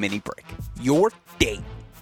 Mini Break, your date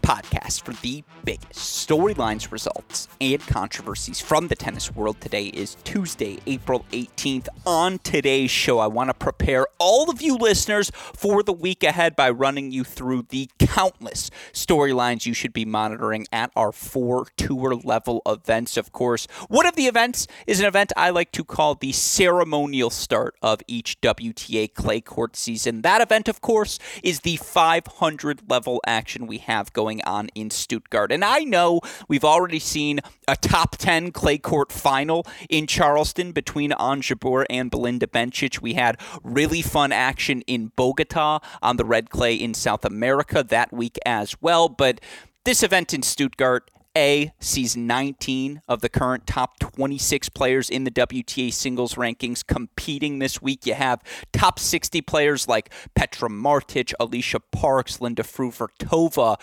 podcast for the biggest storylines, results, and controversies from the tennis world. Today is Tuesday, April 18th. On today's show, I want to prepare all of you listeners for the week ahead by running you through the countless storylines you should be monitoring at our four tour level events. Of course, one of the events is an event I like to call the ceremonial start of each WTA clay court season. That event, of course, is the 500 level action we have going going on in Stuttgart. And I know we've already seen a top 10 clay court final in Charleston between Ons Jabeur and Belinda Bencic. We had really fun action in Bogota on the red clay in South America that week as well. But this event in Stuttgart a sees 19 of the current top 26 players in the WTA singles rankings competing this week. You have top 60 players like Petra Martic, Alycia Parks, Linda Fruhvirtova,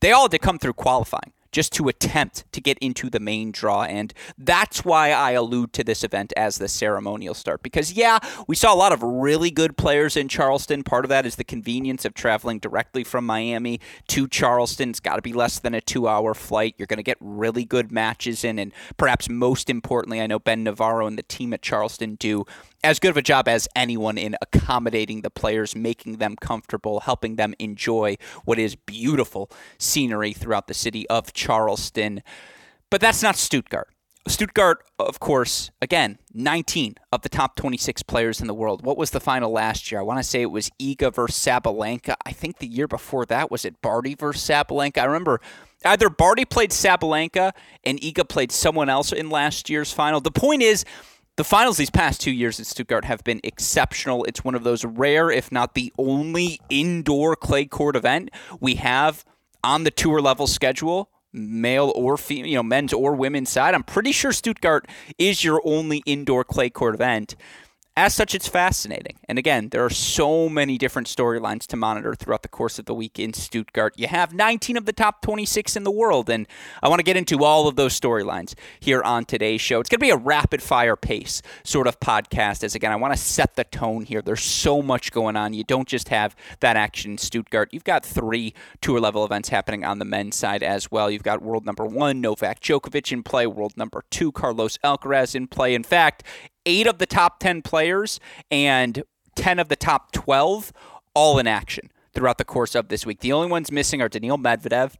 they all had to come through qualifying just to attempt to get into the main draw. And that's why I allude to this event as the ceremonial start. Because, yeah, we saw a lot of really good players in Charleston. Part of that is the convenience of traveling directly from Miami to Charleston. It's got to be less than a two hour flight. You're going to get really good matches in. And perhaps most importantly, I know Ben Navarro and the team at Charleston do as good of a job as anyone in accommodating the players, making them comfortable, helping them enjoy what is beautiful scenery throughout the city of Charleston. But that's not Stuttgart. Stuttgart, of course, again, 19 of the top 26 players in the world. What was the final last year? I want to say it was Iga versus Sabalenka. I think the year before that was it Barty versus Sabalenka. I remember either Barty played Sabalenka and Iga played someone else in last year's final. The point is, the finals these past two years in Stuttgart have been exceptional. It's one of those rare, if not the only, indoor clay court event we have on the tour level schedule male or female, you know, men's or women's side. I'm pretty sure Stuttgart is your only indoor clay court event. As such, it's fascinating. And again, there are so many different storylines to monitor throughout the course of the week in Stuttgart. You have 19 of the top 26 in the world, and I want to get into all of those storylines here on today's show. It's going to be a rapid fire pace sort of podcast, as again, I want to set the tone here. There's so much going on. You don't just have that action in Stuttgart, you've got three tour level events happening on the men's side as well. You've got world number one, Novak Djokovic in play, world number two, Carlos Alcaraz in play. In fact, eight of the top 10 players and 10 of the top 12 all in action throughout the course of this week. The only ones missing are Daniil Medvedev,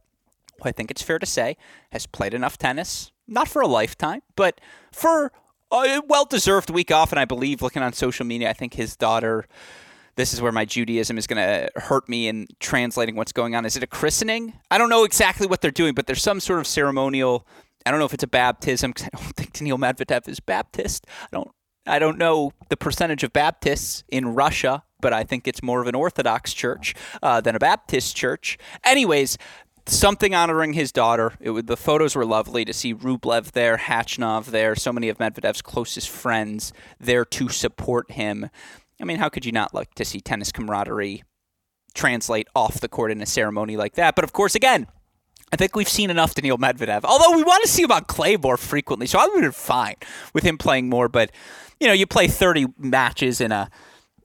who I think it's fair to say has played enough tennis, not for a lifetime, but for a well deserved week off. And I believe, looking on social media, I think his daughter. This is where my Judaism is going to hurt me in translating what's going on. Is it a christening? I don't know exactly what they're doing, but there's some sort of ceremonial I don't know if it's a baptism because I don't think Daniil Medvedev is Baptist. I don't. I don't know the percentage of Baptists in Russia, but I think it's more of an Orthodox church uh, than a Baptist church. Anyways, something honoring his daughter. It the photos were lovely to see Rublev there, Khachanov there, so many of Medvedev's closest friends there to support him. I mean, how could you not like to see tennis camaraderie translate off the court in a ceremony like that? But of course, again, I think we've seen enough Daniil Medvedev. Although we want to see on clay more frequently, so I would been fine with him playing more. But you know, you play 30 matches in a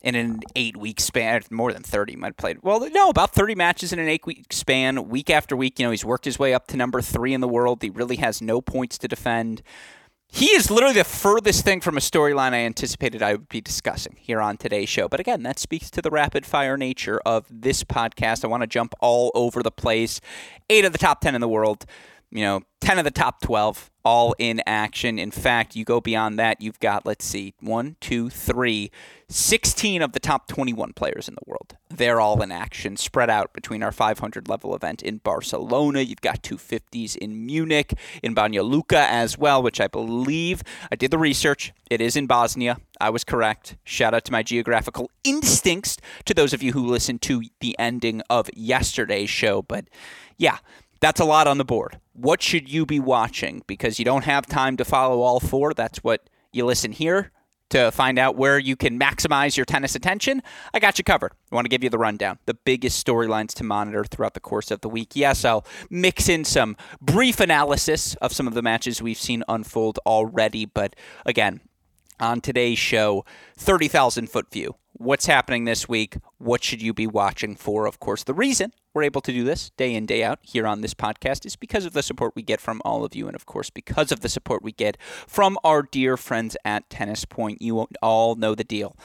in an eight week span, more than 30 might have played. Well, no, about 30 matches in an eight week span, week after week. You know, he's worked his way up to number three in the world. He really has no points to defend. He is literally the furthest thing from a storyline I anticipated I would be discussing here on today's show. But again, that speaks to the rapid fire nature of this podcast. I want to jump all over the place. Eight of the top 10 in the world, you know, 10 of the top 12 all in action. In fact, you go beyond that, you've got, let's see, one, two, three, 16 of the top 21 players in the world. They're all in action, spread out between our 500 level event in Barcelona. You've got 250s in Munich, in Banja Luka as well, which I believe I did the research. It is in Bosnia. I was correct. Shout out to my geographical instincts to those of you who listened to the ending of yesterday's show. But yeah, that's a lot on the board. What should you be watching? Because you don't have time to follow all four. That's what you listen here to find out where you can maximize your tennis attention. I got you covered. I want to give you the rundown, the biggest storylines to monitor throughout the course of the week. Yes, I'll mix in some brief analysis of some of the matches we've seen unfold already, but again, on today's show, 30,000 foot view. What's happening this week? What should you be watching for? Of course, the reason we're able to do this day in, day out here on this podcast is because of the support we get from all of you. And of course, because of the support we get from our dear friends at Tennis Point. You all know the deal.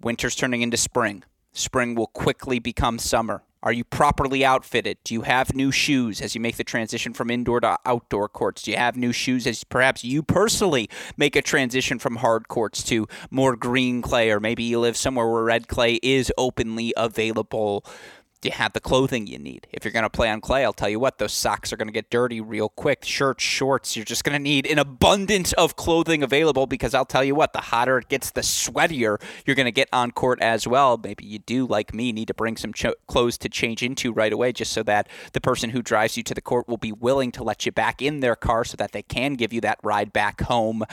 Winter's turning into spring. Spring will quickly become summer. Are you properly outfitted? Do you have new shoes as you make the transition from indoor to outdoor courts? Do you have new shoes as perhaps you personally make a transition from hard courts to more green clay, or maybe you live somewhere where red clay is openly available? You have the clothing you need. If you're going to play on clay, I'll tell you what, those socks are going to get dirty real quick. Shirts, shorts, you're just going to need an abundance of clothing available because I'll tell you what, the hotter it gets, the sweatier you're going to get on court as well. Maybe you do, like me, need to bring some clothes to change into right away just so that the person who drives you to the court will be willing to let you back in their car so that they can give you that ride back home.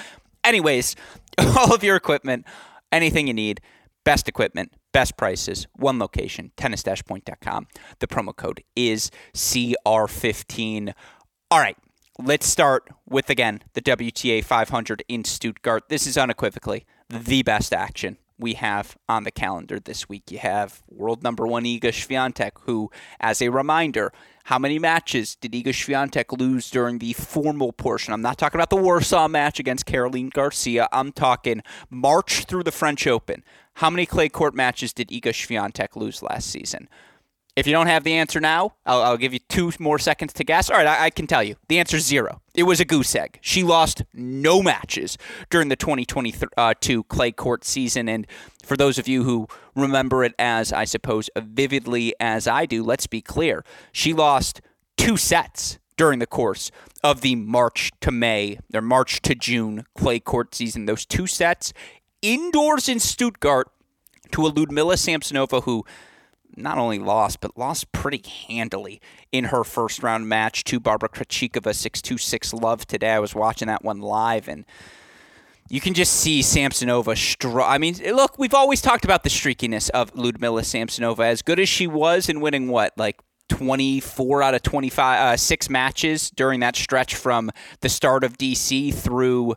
Anyways, all of your equipment, anything you need, best equipment Best prices, one location, tennis-point.com. The promo code is CR15. All right, let's start with, again, the WTA 500 in Stuttgart. This is unequivocally the best action we have on the calendar this week. You have world number one Iga Swiatek, who, as a reminder, how many matches did Iga Swiatek lose during the formal portion? I'm not talking about the Warsaw match against Caroline Garcia. I'm talking March through the French Open. How many clay court matches did Iga Swiatek lose last season? If you don't have the answer now, I'll, I'll give you two more seconds to guess. All right, I, I can tell you. The answer is zero. It was a goose egg. She lost no matches during the 2022 uh, clay court season. And for those of you who remember it as, I suppose, vividly as I do, let's be clear. She lost two sets during the course of the March to May or March to June clay court season. Those two sets indoors in Stuttgart to a Ludmila Samsonova who not only lost, but lost pretty handily in her first round match to Barbara Krejcikova 626 love today. I was watching that one live and you can just see Samsonova. Str- I mean, look, we've always talked about the streakiness of Ludmila Samsonova. As good as she was in winning what, like 24 out of 25, uh, six matches during that stretch from the start of DC through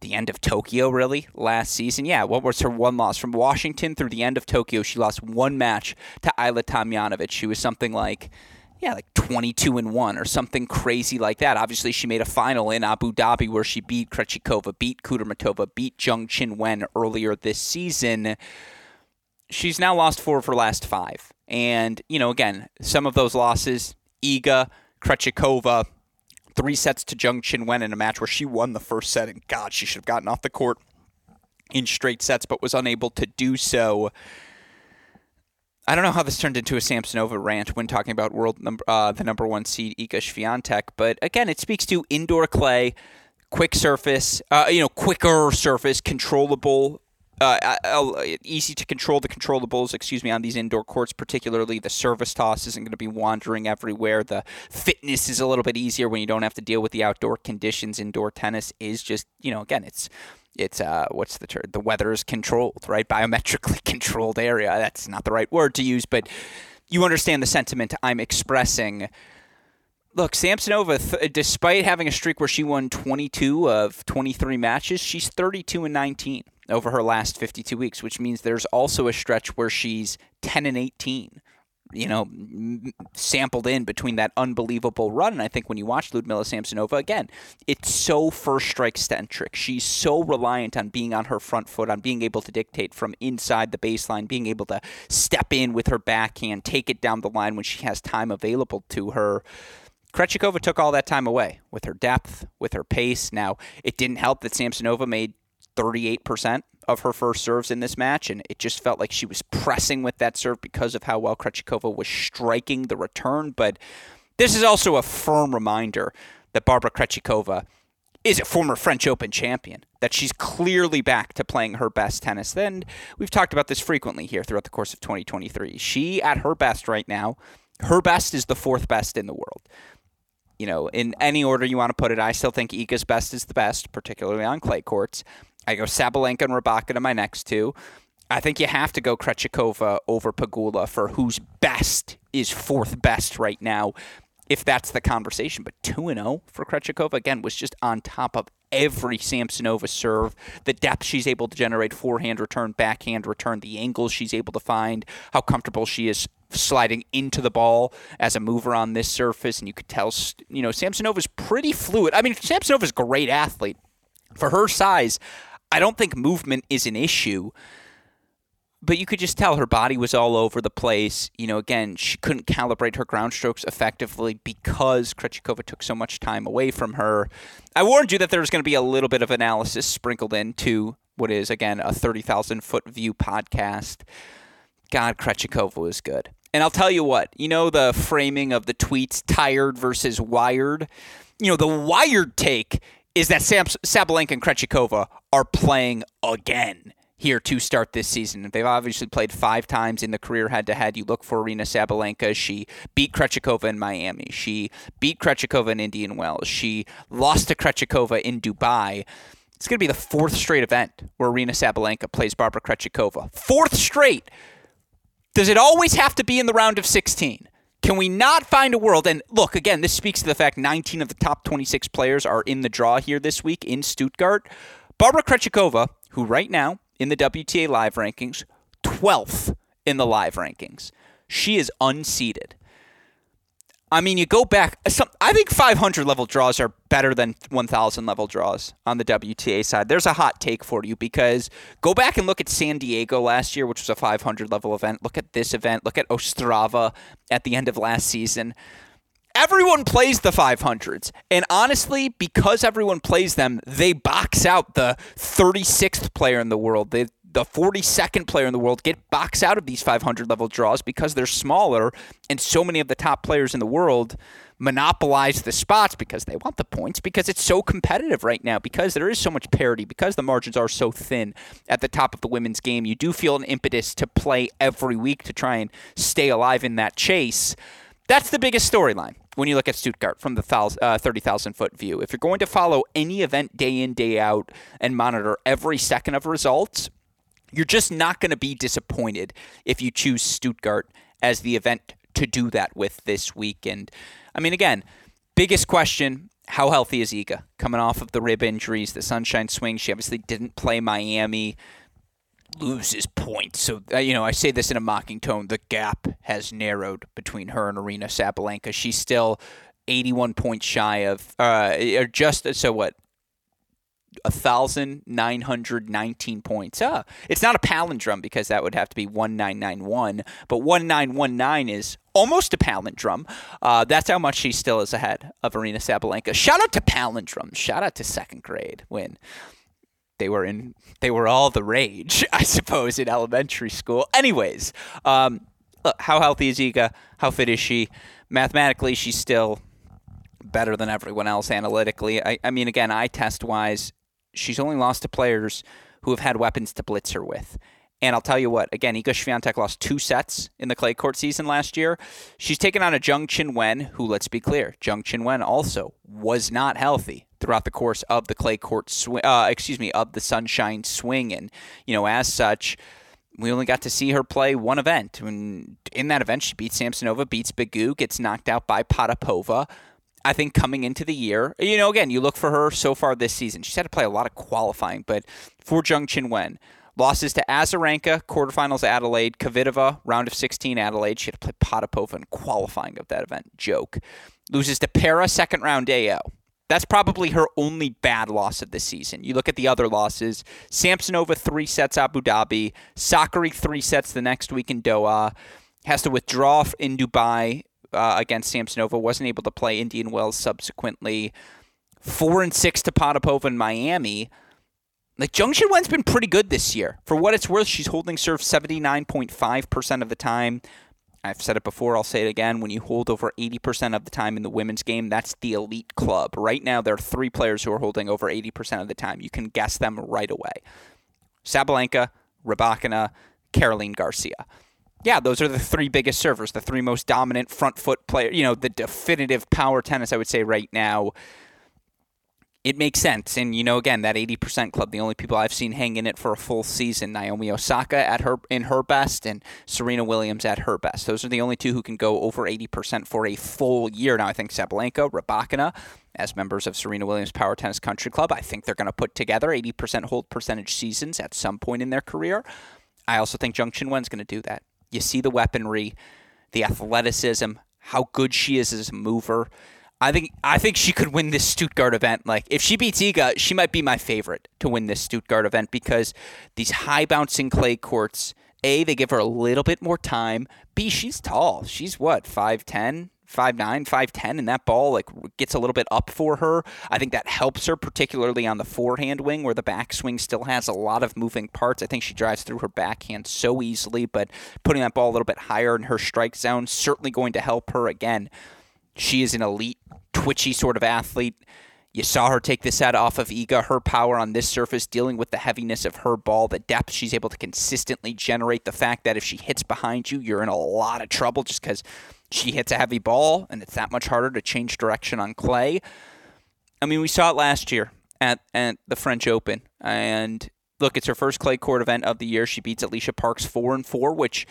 the end of Tokyo, really, last season. Yeah, what was her one loss? From Washington through the end of Tokyo, she lost one match to Ajla Tomljanovic. She was something like, yeah, like 22 and 1 or something crazy like that. Obviously, she made a final in Abu Dhabi where she beat Krejcikova, beat Kudermetova, beat Zheng Qinwen earlier this season. She's now lost four of her last five. And, you know, again, some of those losses, Iga, Krejcikova, three sets to Zheng Wen in a match where she won the first set, and God, she should have gotten off the court in straight sets, but was unable to do so. I don't know how this turned into a Samsonova rant when talking about world number, uh, the number one seed Iga Swiatek, but again, it speaks to indoor clay, quick surface, uh, you know, quicker surface, controllable uh, easy to control the controllables, excuse me, on these indoor courts, particularly the service toss isn't going to be wandering everywhere. The fitness is a little bit easier when you don't have to deal with the outdoor conditions. Indoor tennis is just, you know, again, it's it's uh what's the term? The weather is controlled, right? Biometrically controlled area. That's not the right word to use, but you understand the sentiment I'm expressing. Look, Samsonova, th- despite having a streak where she won 22 of 23 matches, she's 32 and 19 over her last 52 weeks, which means there's also a stretch where she's 10 and 18. You know, sampled in between that unbelievable run. And I think when you watch Ludmila Samsonova again, it's so first strike centric. She's so reliant on being on her front foot, on being able to dictate from inside the baseline, being able to step in with her backhand, take it down the line when she has time available to her. Krejcikova took all that time away with her depth, with her pace. Now, it didn't help that Samsonova made 38% of her first serves in this match, and it just felt like she was pressing with that serve because of how well Krejcikova was striking the return. But this is also a firm reminder that Barbara Krejcikova is a former French Open champion, that she's clearly back to playing her best tennis. Then we've talked about this frequently here throughout the course of 2023. She, at her best right now, her best is the fourth best in the world you know, in any order you want to put it, I still think Iga's best is the best, particularly on clay courts. I go Sabalenka and Rybakina to my next two. I think you have to go Krejcikova over Pegula for whose best is fourth best right now, if that's the conversation. But 2 0 for Krejcikova, again, was just on top of every Samsonova serve, the depth she's able to generate, forehand return, backhand return, the angles she's able to find, how comfortable she is sliding into the ball as a mover on this surface. And you could tell, you know, Samsonova's pretty fluid. I mean, Samsonova's a great athlete. For her size, I don't think movement is an issue but you could just tell her body was all over the place. You know, again, she couldn't calibrate her ground strokes effectively because Krejcikova took so much time away from her. I warned you that there was going to be a little bit of analysis sprinkled into what is, again, a 30,000 foot view podcast. God, Krejcikova was good. And I'll tell you what, you know, the framing of the tweets, tired versus wired? You know, the wired take is that Sam, Sabalenka and Krejcikova are playing again here to start this season. They've obviously played five times in the career head to head. You look for Aryna Sabalenka. She beat Krejcikova in Miami. She beat Krejcikova in Indian Wells. She lost to Krejcikova in Dubai. It's going to be the fourth straight event where Aryna Sabalenka plays Barbara Krejcikova. Fourth straight. Does it always have to be in the round of 16? Can we not find a world? And look, again, this speaks to the fact 19 of the top 26 players are in the draw here this week in Stuttgart. Barbara Krejcikova, who right now in the WTA live rankings, 12th in the live rankings. She is unseeded. I mean, you go back. Some, I think 500 level draws are better than 1,000 level draws on the WTA side. There's a hot take for you because go back and look at San Diego last year, which was a 500 level event. Look at this event. Look at Ostrava at the end of last season everyone plays the 500s. And honestly, because everyone plays them, they box out the 36th player in the world. They, the 42nd player in the world get boxed out of these 500 level draws because they're smaller and so many of the top players in the world monopolize the spots because they want the points because it's so competitive right now because there is so much parity because the margins are so thin at the top of the women's game you do feel an impetus to play every week to try and stay alive in that chase that's the biggest storyline when you look at Stuttgart from the uh, 30,000 foot view. If you're going to follow any event day in, day out, and monitor every second of results, you're just not going to be disappointed if you choose Stuttgart as the event to do that with this week. And I mean, again, biggest question how healthy is Iga coming off of the rib injuries, the sunshine swing? She obviously didn't play Miami loses points. So, uh, you know, I say this in a mocking tone. The gap has narrowed between her and Aryna Sabalenka. She's still 81 points shy of, uh, or just, so what, 1,919 points. Uh, it's not a palindrome because that would have to be 1991, but 1919 is almost a palindrome. Uh, that's how much she still is ahead of Aryna Sabalenka. Shout out to palindromes. Shout out to second grade when they were in they were all the rage, I suppose, in elementary school. Anyways, um, how healthy is Iga? How fit is she? Mathematically, she's still better than everyone else analytically. I, I mean, again, eye test wise, she's only lost to players who have had weapons to blitz her with. And I'll tell you what, again, Iga Swiatek lost two sets in the clay court season last year. She's taken on a Zheng Wen, who, let's be clear, Zheng Wen also was not healthy throughout the course of the clay court swing, uh, excuse me, of the sunshine swing. And, you know, as such, we only got to see her play one event. And in that event, she beats Samsonova, beats Begu, gets knocked out by Potapova. I think coming into the year, you know, again, you look for her so far this season. She's had to play a lot of qualifying, but for Zheng Wen, losses to Azarenka, quarterfinals Adelaide, Kvitova, round of 16 Adelaide. She had to play Potapova in qualifying of that event. Joke. Loses to Parry, second round AO. That's probably her only bad loss of the season. You look at the other losses Samsonova, three sets Abu Dhabi, Sakkari, three sets the next week in Doha, has to withdraw in Dubai uh, against Samsonova, wasn't able to play Indian Wells subsequently. Four and six to Potapova in Miami. Like Zheng Qinwen's been pretty good this year. For what it's worth, she's holding serve 79.5% of the time. I've said it before, I'll say it again. When you hold over 80% of the time in the women's game, that's the elite club. Right now, there are three players who are holding over 80% of the time. You can guess them right away Sabalenka, Rybakina, Caroline Garcia. Yeah, those are the three biggest servers, the three most dominant front foot player, you know, the definitive power tennis, I would say, right now it makes sense. And you know, again, that 80% club, the only people I've seen hang in it for a full season, Naomi Osaka at her in her best and Serena Williams at her best. Those are the only two who can go over 80% for a full year. Now I think Sabalenka, Rybakina, as members of Serena Williams Power Tennis Country Club. I think they're going to put together 80% hold percentage seasons at some point in their career. I also think Zheng Qinwen's going to do that. You see the weaponry, the athleticism, how good she is as a mover. I think I think she could win this Stuttgart event. Like if she beats Iga, she might be my favorite to win this Stuttgart event because these high bouncing clay courts, A, they give her a little bit more time. B, she's tall. She's what, 5'10? Five nine, five ten, and that ball like gets a little bit up for her. I think that helps her, particularly on the forehand wing where the backswing still has a lot of moving parts. I think she drives through her backhand so easily, but putting that ball a little bit higher in her strike zone certainly going to help her again. She is an elite, twitchy sort of athlete. You saw her take this set off of Iga. Her power on this surface, dealing with the heaviness of her ball, the depth she's able to consistently generate, the fact that if she hits behind you, you're in a lot of trouble just because she hits a heavy ball and it's that much harder to change direction on clay. I mean, we saw it last year at, at the French Open. And look, it's her first clay court event of the year. She beats Alycia Parks 4 and 4, which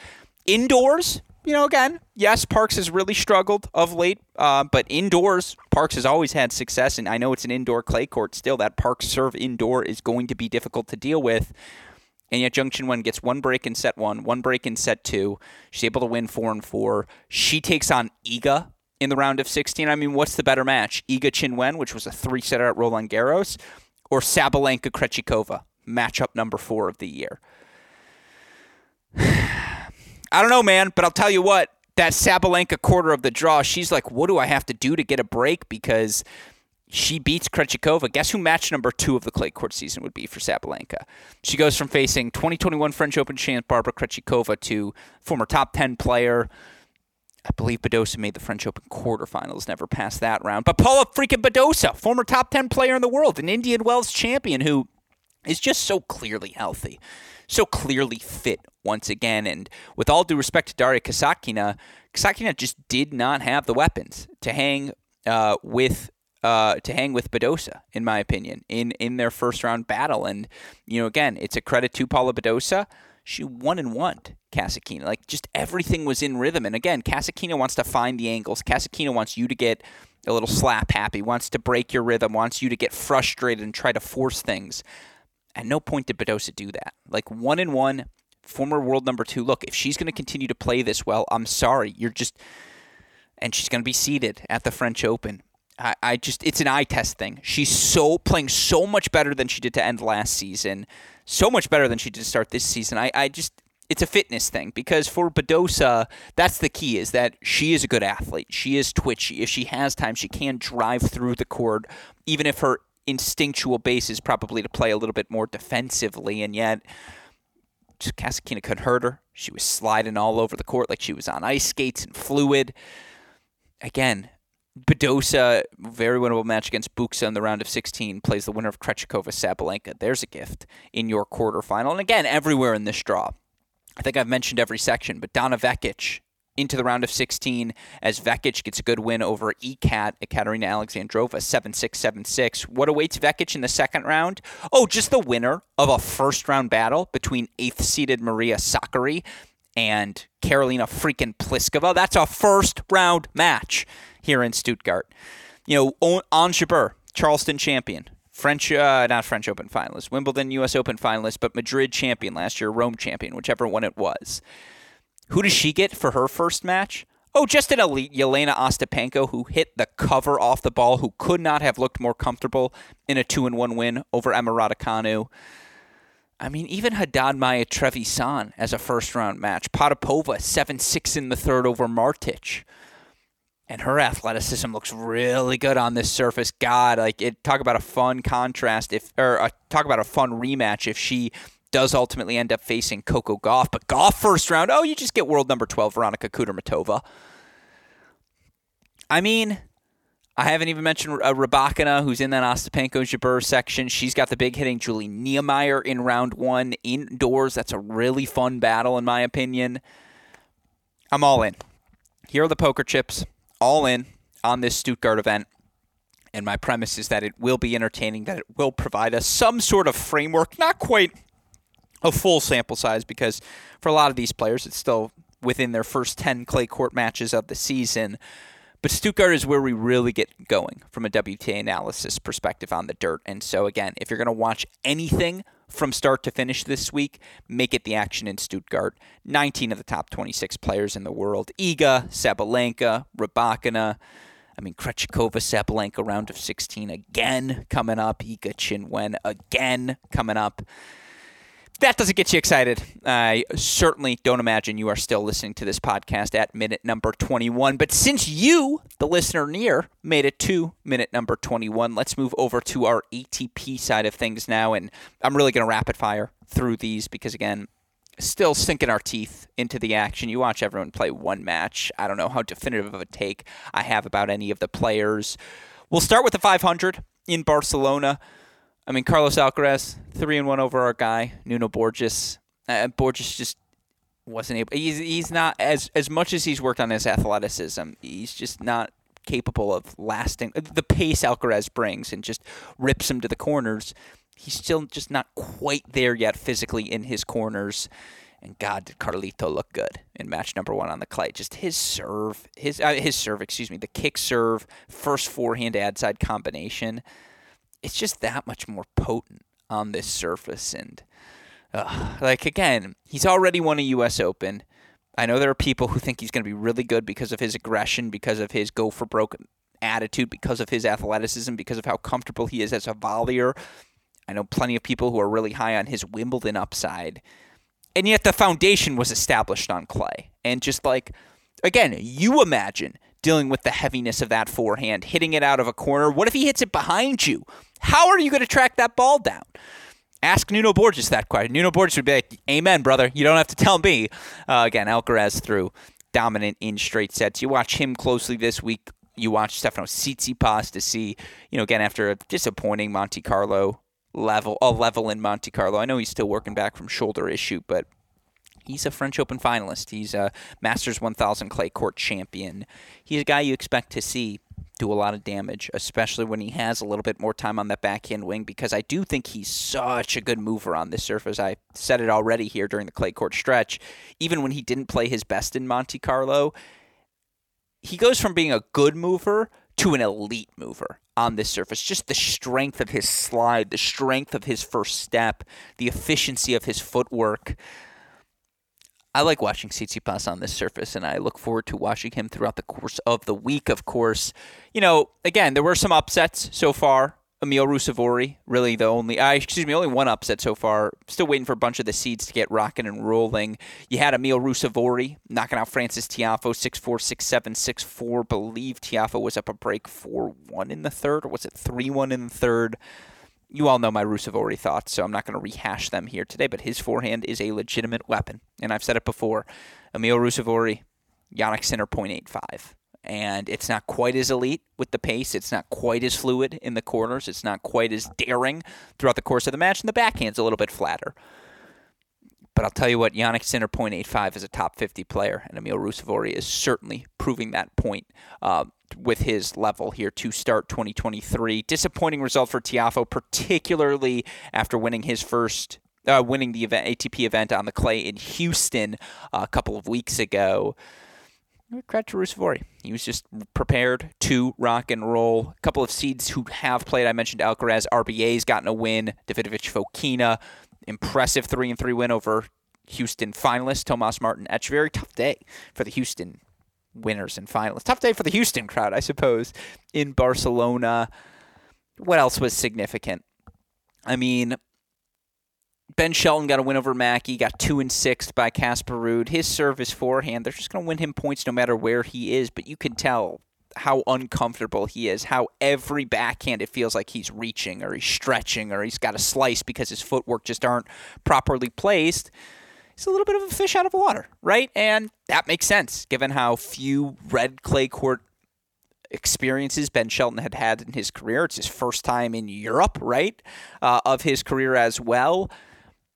indoors, you know, again, yes, Parks has really struggled of late, uh, but indoors, Parks has always had success. And I know it's an indoor clay court still. That Parks serve indoor is going to be difficult to deal with. And yet Zheng Qinwen gets one break in set one, one break in set two. She's able to win four and four. She takes on Iga in the round of 16. I mean, what's the better match? Iga Qinwen, which was a three setter at Roland Garros, or Sabalenka Krejcikova, matchup number four of the year? I don't know, man, but I'll tell you what, that Sabalenka quarter of the draw, she's like, what do I have to do to get a break? Because she beats Krejcikova. Guess who match number two of the clay court season would be for Sabalenka? She goes from facing 2021 French Open champ Barbara Krejcikova to former top 10 player. I believe Badosa made the French Open quarterfinals, never passed that round. But Paula freaking Badosa, former top 10 player in the world, an Indian Wells champion who is just so clearly healthy, so clearly fit once again. And with all due respect to Daria Kasatkina, Kasatkina just did not have the weapons to hang uh, with uh, to hang with Badosa, in my opinion, in in their first round battle. And you know, again, it's a credit to Paula Badosa. She won and won Kasatkina. Like just everything was in rhythm. And again, Kasatkina wants to find the angles. Kasatkina wants you to get a little slap happy, wants to break your rhythm, wants you to get frustrated and try to force things. At no point did Badosa do that. Like one and one, former world number two. Look, if she's going to continue to play this well, I'm sorry. You're just, and she's going to be seated at the French Open. I, I just it's an eye test thing. She's so playing so much better than she did to end last season, so much better than she did to start this season. I, I just it's a fitness thing because for Badosa, that's the key is that she is a good athlete. She is twitchy. If she has time, she can drive through the court, even if her instinctual base is probably to play a little bit more defensively. And yet, Kasatkina could hurt her. She was sliding all over the court like she was on ice skates and fluid. Again, Badosa, very winnable match against Bucsa in the round of 16, plays the winner of Krejcikova Sabalenka. There's a gift in your quarterfinal. And again, everywhere in this draw. I think I've mentioned every section, but Donna Vekic into the round of 16 as Vekic gets a good win over ECAT, Ekaterina Alexandrova, 7 6 7 6. What awaits Vekic in the second round? Oh, just the winner of a first round battle between eighth seeded Maria Sakkari and Karolina freaking Pliskova. That's a first round match here in Stuttgart. You know, Jabeur, Charleston champion, French, uh, not French Open finalist, Wimbledon U.S. Open finalist, but Madrid champion last year, Rome champion, whichever one it was. Who does she get for her first match? Oh, just an elite Jelena Ostapenko who hit the cover off the ball, who could not have looked more comfortable in a two and one win over Emma Raducanu. I mean, even Haddad Maia Trevisan as a first round match. Potapova 7 6 in the third over Martic and her athleticism looks really good on this surface. God, like it. Talk about a fun contrast if, or uh, talk about a fun rematch if she does ultimately end up facing Coco Gauff. But Gauff first round, oh, you just get world number twelve Veronika Kudermetova. I mean, I haven't even mentioned uh, Rybakina, who's in that Ostapenko Jabeur section. She's got the big hitting Jule Niemeier in round one indoors. That's a really fun battle, in my opinion. I'm all in. Here are the poker chips all in on this Stuttgart event. And my premise is that it will be entertaining, that it will provide us some sort of framework, not quite a full sample size, because for a lot of these players, it's still within their first 10 clay court matches of the season. But Stuttgart is where we really get going from a WTA analysis perspective on the dirt. And so, again, if you're going to watch anything from start to finish this week, make it the action in Stuttgart. 19 of the top 26 players in the world Iga, Sabalenka, Rybakina. I mean, Krejcikova, Sabalenka, round of 16 again coming up. Iga Qinwen again coming up that doesn't get you excited. I certainly don't imagine you are still listening to this podcast at minute number 21. But since you, the listener near, made it to minute number 21, let's move over to our ATP side of things now. And I'm really going to rapid fire through these because, again, still sinking our teeth into the action. You watch everyone play one match. I don't know how definitive of a take I have about any of the players. We'll start with the 500 in Barcelona. I mean, Carlos Alcaraz, three and one over our guy Nuno Borges. Uh, Borges just wasn't able. He's he's not as as much as he's worked on his athleticism. He's just not capable of lasting the pace Alcaraz brings and just rips him to the corners. He's still just not quite there yet physically in his corners. And God, did Carlito look good in match number one on the clay? Just his serve, his uh, his serve, excuse me, the kick serve, first forehand ad side combination it's just that much more potent on this surface. And uh, like again, he's already won a U.S. Open. I know there are people who think he's going to be really good because of his aggression, because of his go for broke attitude, because of his athleticism, because of how comfortable he is as a volleyer. I know plenty of people who are really high on his Wimbledon upside. And yet the foundation was established on clay. And just like, again, you imagine dealing with the heaviness of that forehand, hitting it out of a corner. What if he hits it behind you? How are you going to track that ball down? Ask Nuno Borges that question. Nuno Borges would be like, Amen, brother. You don't have to tell me. Uh, again, Alcaraz through dominant in straight sets. You watch him closely this week. You watch Stefanos Tsitsipas to see, you know, again, after a disappointing Monte Carlo level, a level in Monte Carlo. I know he's still working back from shoulder issue, but he's a French Open finalist. He's a Masters 1000 clay court champion. He's a guy you expect to see do a lot of damage, especially when he has a little bit more time on that backhand wing, because I do think he's such a good mover on this surface. I said it already here during the clay court stretch. Even when he didn't play his best in Monte Carlo, he goes from being a good mover to an elite mover on this surface. Just the strength of his slide, the strength of his first step, the efficiency of his footwork. I like watching Tsitsipas on this surface, and I look forward to watching him throughout the course of the week. Of course, you know, again, there were some upsets so far. Emil Ruusuvuori, really the only, uh, excuse me, only one upset so far. Still waiting for a bunch of the seeds to get rocking and rolling. You had Emil Ruusuvuori knocking out Frances Tiafoe 6 4, 6 7, 6 4. Believe Tiafoe was up a break 4 1 in the third, or was it 3 1 in the third? You all know my Ruusuvuori thoughts, so I'm not going to rehash them here today, but his forehand is a legitimate weapon. And I've said it before Emil Ruusuvuori, Jannik Sinner 0.85. And it's not quite as elite with the pace. It's not quite as fluid in the corners. It's not quite as daring throughout the course of the match. And the backhand's a little bit flatter. But I'll tell you what, Jannik Sinner 0.85 is a top 50 player, and Emil Ruusuvuori is certainly proving that point uh, with his level here to start 2023. Disappointing result for Tiafoe, particularly after winning his first. Uh, winning the event, ATP event on the clay in Houston uh, a couple of weeks ago. Credit to Ruusuvuori. He was just prepared to rock and roll. A couple of seeds who have played. I mentioned Alcaraz. RBA's gotten a win. Davidovich Fokina impressive three and three win over Houston finalist Tomas Martin Etch. Very tough day for the Houston winners and finalists. Tough day for the Houston crowd, I suppose, in Barcelona. What else was significant? I mean, Ben Shelton got a win over Mackey, got two and six by Casper Ruud. His service forehand, they're just going to win him points no matter where he is. But you can tell how uncomfortable he is, how every backhand it feels like he's reaching or he's stretching or he's got a slice because his footwork just aren't properly placed. He's a little bit of a fish out of water, right? And that makes sense given how few red clay court experiences Ben Shelton had had in his career. It's his first time in Europe, right, uh, of his career as well.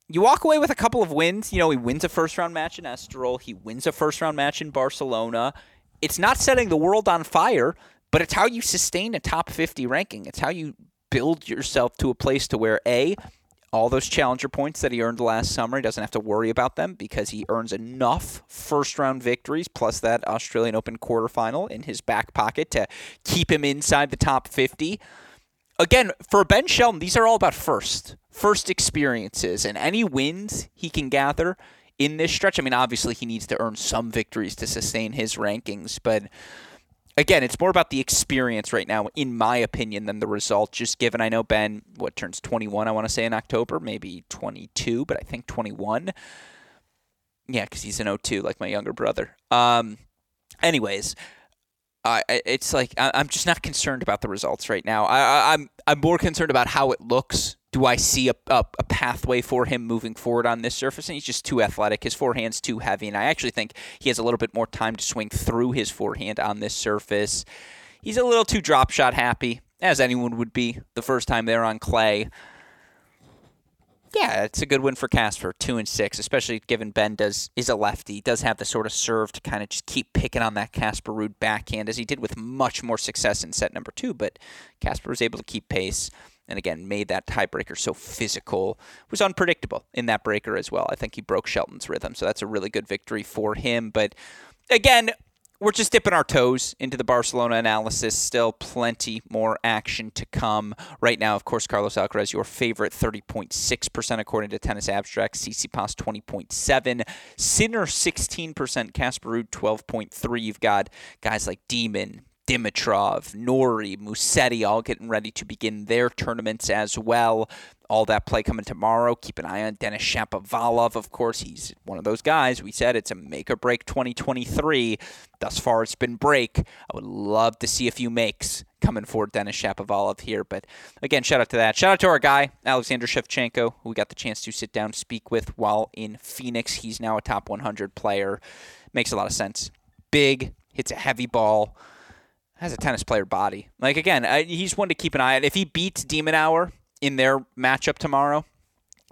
You walk away with a couple of wins. You know, he wins a first round match in Estoril. He wins a first round match in Barcelona it's not setting the world on fire, but it's how you sustain a top 50 ranking. It's how you build yourself to a place to where A, all those challenger points that he earned last summer. He doesn't have to worry about them because he earns enough first round victories plus that Australian Open quarterfinal in his back pocket to keep him inside the top 50. Again, for Ben Shelton, these are all about first, first experiences, and any wins he can gather in this stretch. I mean, obviously, he needs to earn some victories to sustain his rankings, but again, it's more about the experience right now, in my opinion, than the result. Just given I know Ben, what turns 21, I want to say in October, maybe 22, but I think 21. Yeah, because he's an 02, like my younger brother. Um, anyways, uh, it's like I, am just not concerned about the results right now. I, I'm I'm more concerned about how it looks do I see a, a, a, pathway for him moving forward on this surface? And he's just too athletic. His forehand's too heavy. And I actually think he has a little bit more time to swing through his forehand on this surface. He's a little too drop shot happy, as anyone would be the first time there on clay. Yeah, it's a good win for Casper, two and six, especially given Ben does is a lefty, does have the sort of serve to kind of just keep picking on that Casper Ruud backhand as he did with much more success in set number two. But Casper was able to keep pace and again made that tiebreaker so physical. Was unpredictable in that breaker as well. I think he broke Shelton's rhythm, so that's a really good victory for him. But again, we're just dipping our toes into the Barcelona analysis. Still plenty more action to come. Right now, of course, Carlos Alcaraz, your favorite, 30.6% according to Tennis Abstract. Tsitsipas, 20.7. Sinner, 16%. Casper Ruud, 12.3. You've got guys like Demon, Dimitrov, Norrie, Musetti all getting ready to begin their tournaments as well. All that play coming tomorrow. Keep an eye on Denis Shapovalov, of course. He's one of those guys. We said it's a make or break 2023. Thus far, it's been break. I would love to see a few makes coming for Denis Shapovalov here. But again, shout out to that. Shout out to our guy, Alexander Shevchenko, who we got the chance to sit down speak with while in Phoenix. He's now a top 100 player. Makes a lot of sense. Big, hits a heavy ball has a tennis player body. Like again, I, he's one to keep an eye on. If he beats de Minaur in their matchup tomorrow,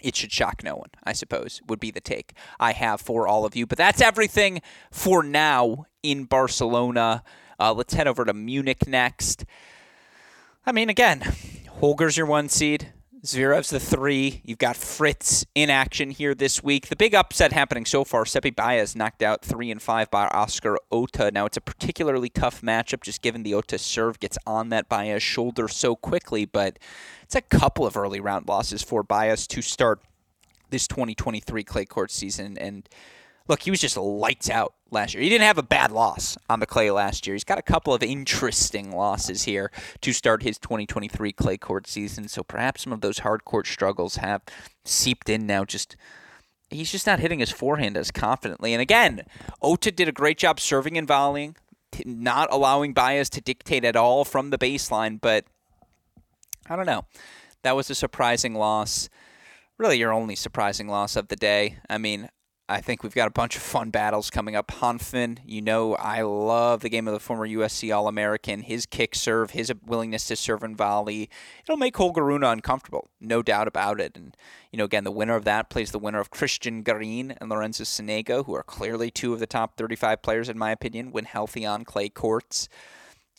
it should shock no one. I suppose would be the take I have for all of you. But that's everything for now in Barcelona. Uh, let's head over to Munich next. I mean, again, Holger's your one seed. Zverev's the three. You've got Fritz in action here this week. The big upset happening so far: Seppi Baez knocked out three and five by Oscar Otte. Now it's a particularly tough matchup, just given the Otte serve gets on that Baez shoulder so quickly. But it's a couple of early round losses for Baez to start this 2023 clay court season, and look, he was just lights out last year. He didn't have a bad loss on the clay last year. He's got a couple of interesting losses here to start his 2023 clay court season. So perhaps some of those hard court struggles have seeped in now. Just he's just not hitting his forehand as confidently. And again, Otte did a great job serving and volleying, not allowing Baez to dictate at all from the baseline. But I don't know. That was a surprising loss really your only surprising loss of the day. I mean, I think we've got a bunch of fun battles coming up. Hanfmann, you know, I love the game of the former USC All American. His kick serve, his willingness to serve and volley, it'll make Holger Rune uncomfortable, no doubt about it. And, you know, again, the winner of that plays the winner of Christian Garin and Lorenzo Sonego, who are clearly two of the top 35 players, in my opinion, when healthy on clay courts.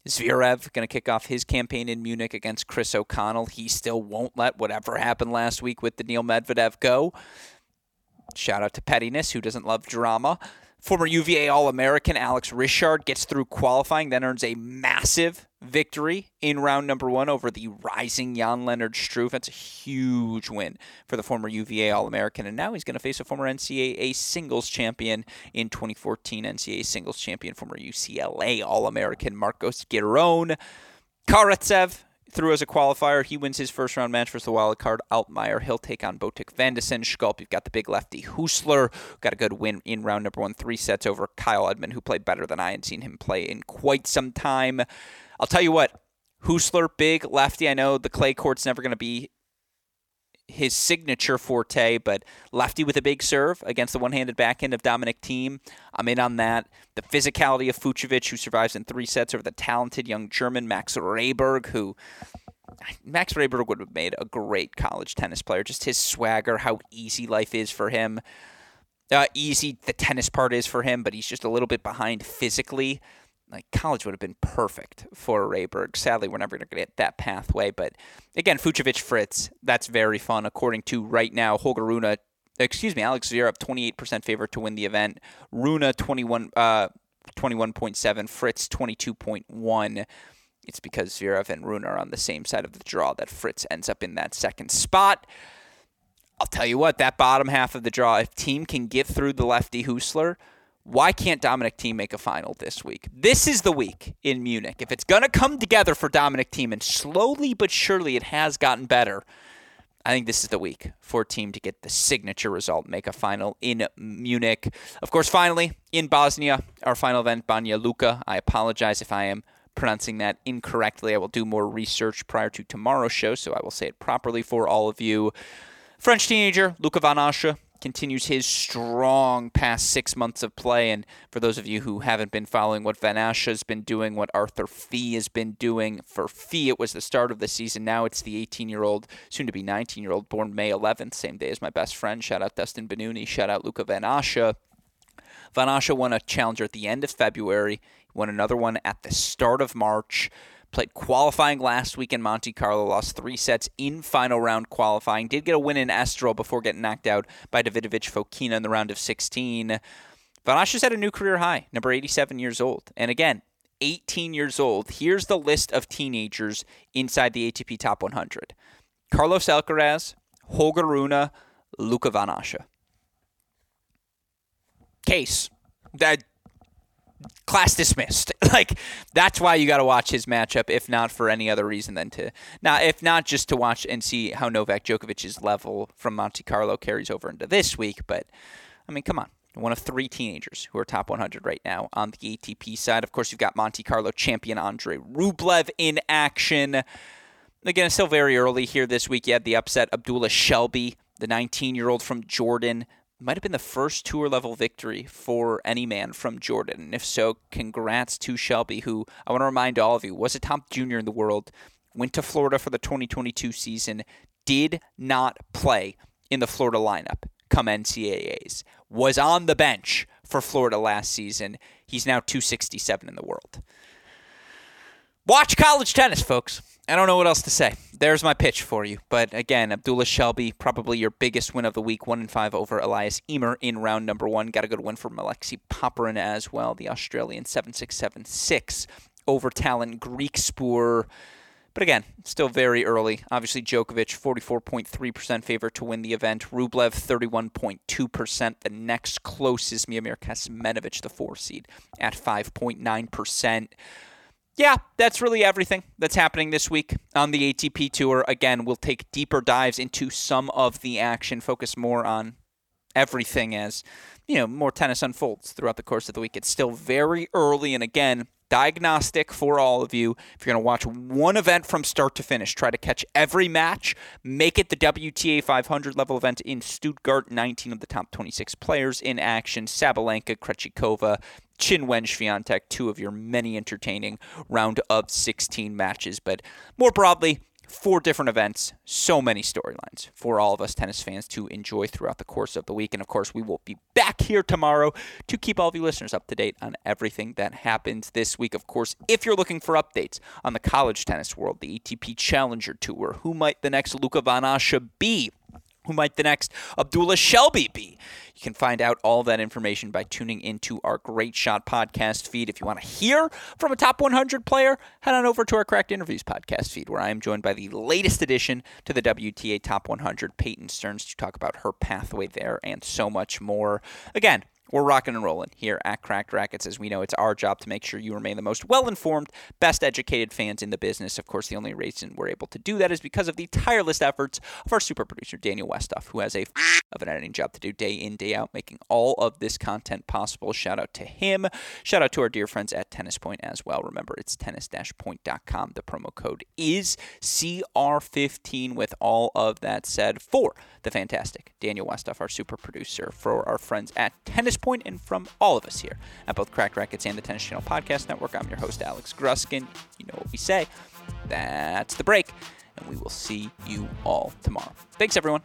Zverev going to kick off his campaign in Munich against Chris O'Connell. He still won't let whatever happened last week with Daniil Medvedev go. Shout out to Pettiness, who doesn't love drama. Former UVA All American Alex Ritschard gets through qualifying, then earns a massive victory in round number one over the rising Jan Lennard Struff. That's a huge win for the former UVA All American. And now he's going to face a former NCAA singles champion in 2014, NCAA singles champion, former UCLA All American Marcos Giron. Karatsev through as a qualifier. He wins his first round match versus the wild card Altmaier. He'll take on Botic van de Zandschulp. You've got the big lefty Hüsler. Got a good win in round number one, three sets over Kyle Edmund, who played better than I had seen him play in quite some time. I'll tell you what, Hüsler, big lefty. I know the clay court's never going to be his signature forte, but lefty with a big serve against the one-handed backhand of Dominic Thiem. I'm in on that. The physicality of Fucsovics, who survives in three sets over the talented young German Max Rehberg, who Max Rehberg would have made a great college tennis player. Just his swagger, how easy life is for him. Uh, easy the tennis part is for him, but he's just a little bit behind physically. Like college would have been perfect for Rehberg. Sadly, we're never going to get that pathway. But again, Fucsovics Fritz, that's very fun. According to right now, Holger Rune, excuse me, Alex Zverev, 28% favorite to win the event. Rune, 21, uh, 21.7, Fritz, 22.1. It's because Zverev and Rune are on the same side of the draw that Fritz ends up in that second spot. I'll tell you what, that bottom half of the draw, if Thiem can get through the lefty Hüsler, why can't Dominic Thiem make a final this week? This is the week in Munich. If it's going to come together for Dominic Thiem, and slowly but surely it has gotten better, I think this is the week for a team to get the signature result, make a final in Munich. Of course, finally, in Bosnia, our final event, Banja Luka. I apologize if I am pronouncing that incorrectly. I will do more research prior to tomorrow's show, so I will say it properly for all of you. French teenager Luca Van Assche continues his strong past six months of play. And for those of you who haven't been following what Van Assche has been doing, what Arthur Fils has been doing, for Fils it was the start of the season. Now it's the 18 year old, soon to be 19 year old, born May 11th, same day as my best friend. Shout out Dustin Benuni. Shout out Luca Van Assche. Van Assche won a challenger at the end of February, won another one at the start of March. Played qualifying last week in Monte Carlo, lost three sets in final round qualifying. Did get a win in Estoril before getting knocked out by Davidovich Fokina in the round of 16. Van Assche had a new career high, number 87 years old. And again, 18 years old. Here's the list of teenagers inside the ATP Top 100 Carlos Alcaraz, Holger Rune, Luca Van Assche. Case. That class dismissed. like that's why you got to watch his matchup, if not for any other reason than to now, if not just to watch and see how Novak Djokovic's level from Monte Carlo carries over into this week. But I mean, come on. One of three teenagers who are top 100 right now on the ATP side. Of course, you've got Monte Carlo champion Andre Rublev in action. Again, it's still very early here this week. You had the upset Abdullah Shelbayh, the 19 year old from Jordan, might have been the first tour level victory for any man from Jordan. And if so, congrats to Shelbayh, who I want to remind all of you was a top junior in the world, went to Florida for the 2022 season, did not play in the Florida lineup come NCAAs, was on the bench for Florida last season. He's now 267 in the world. Watch college tennis, folks. I don't know what else to say. There's my pitch for you. But again, Abdullah Shelbayh, probably your biggest win of the week, one in five over Elias Ymer in round number one. Got a good win from Alexei Popyrin as well, the Australian seven six seven six over Tallon Griekspoor. But again, still very early. Obviously, Djokovic, 44.3% favor to win the event. Rublev, 31.2%. The next closest, Miomir Kecmanovic, the four seed, at 5.9% yeah, that's really everything that's happening this week on the ATP Tour. Again, we'll take deeper dives into some of the action, focus more on everything as, you know, more tennis unfolds throughout the course of the week. It's still very early, and again, diagnostic for all of you. If you're going to watch one event from start to finish, try to catch every match, make it the WTA 500 level event in Stuttgart. 19 of the top 26 players in action. Sabalenka, Krejcikova, Qinwen Swiatek, two of your many entertaining round of 16 matches. But more broadly, four different events, so many storylines for all of us tennis fans to enjoy throughout the course of the week. And of course, we will be back here tomorrow to keep all of you listeners up to date on everything that happens this week. Of course, if you're looking for updates on the college tennis world, the ATP Challenger Tour, who might the next Luca Van Assche be? Who might the next Abdullah Shelbayh be? You can find out all that information by tuning into our Great Shot podcast feed. If you want to hear from a top 100 player, head on over to our Cracked Interviews podcast feed, where I am joined by the latest addition to the WTA Top 100, Peyton Stearns, to talk about her pathway there and so much more. Again, we're rocking and rolling here at Cracked Racquets. As we know, it's our job to make sure you remain the most well informed, best educated fans in the business. Of course, the only reason we're able to do that is because of the tireless efforts of our super producer, Daniel Westoff, who has a of an editing job to do day in, day out, making all of this content possible. Shout out to him. Shout out to our dear friends at Tennis Point as well. Remember, it's tennis point.com. The promo code is CR15. With all of that said, for the fantastic Daniel Westoff, our super producer, for our friends at Tennis Point, and from all of us here at both Cracked Racquets and the Tennis Channel Podcast Network, I'm your host, Alex Gruskin. You know what we say. That's the break, and we will see you all tomorrow. Thanks, everyone.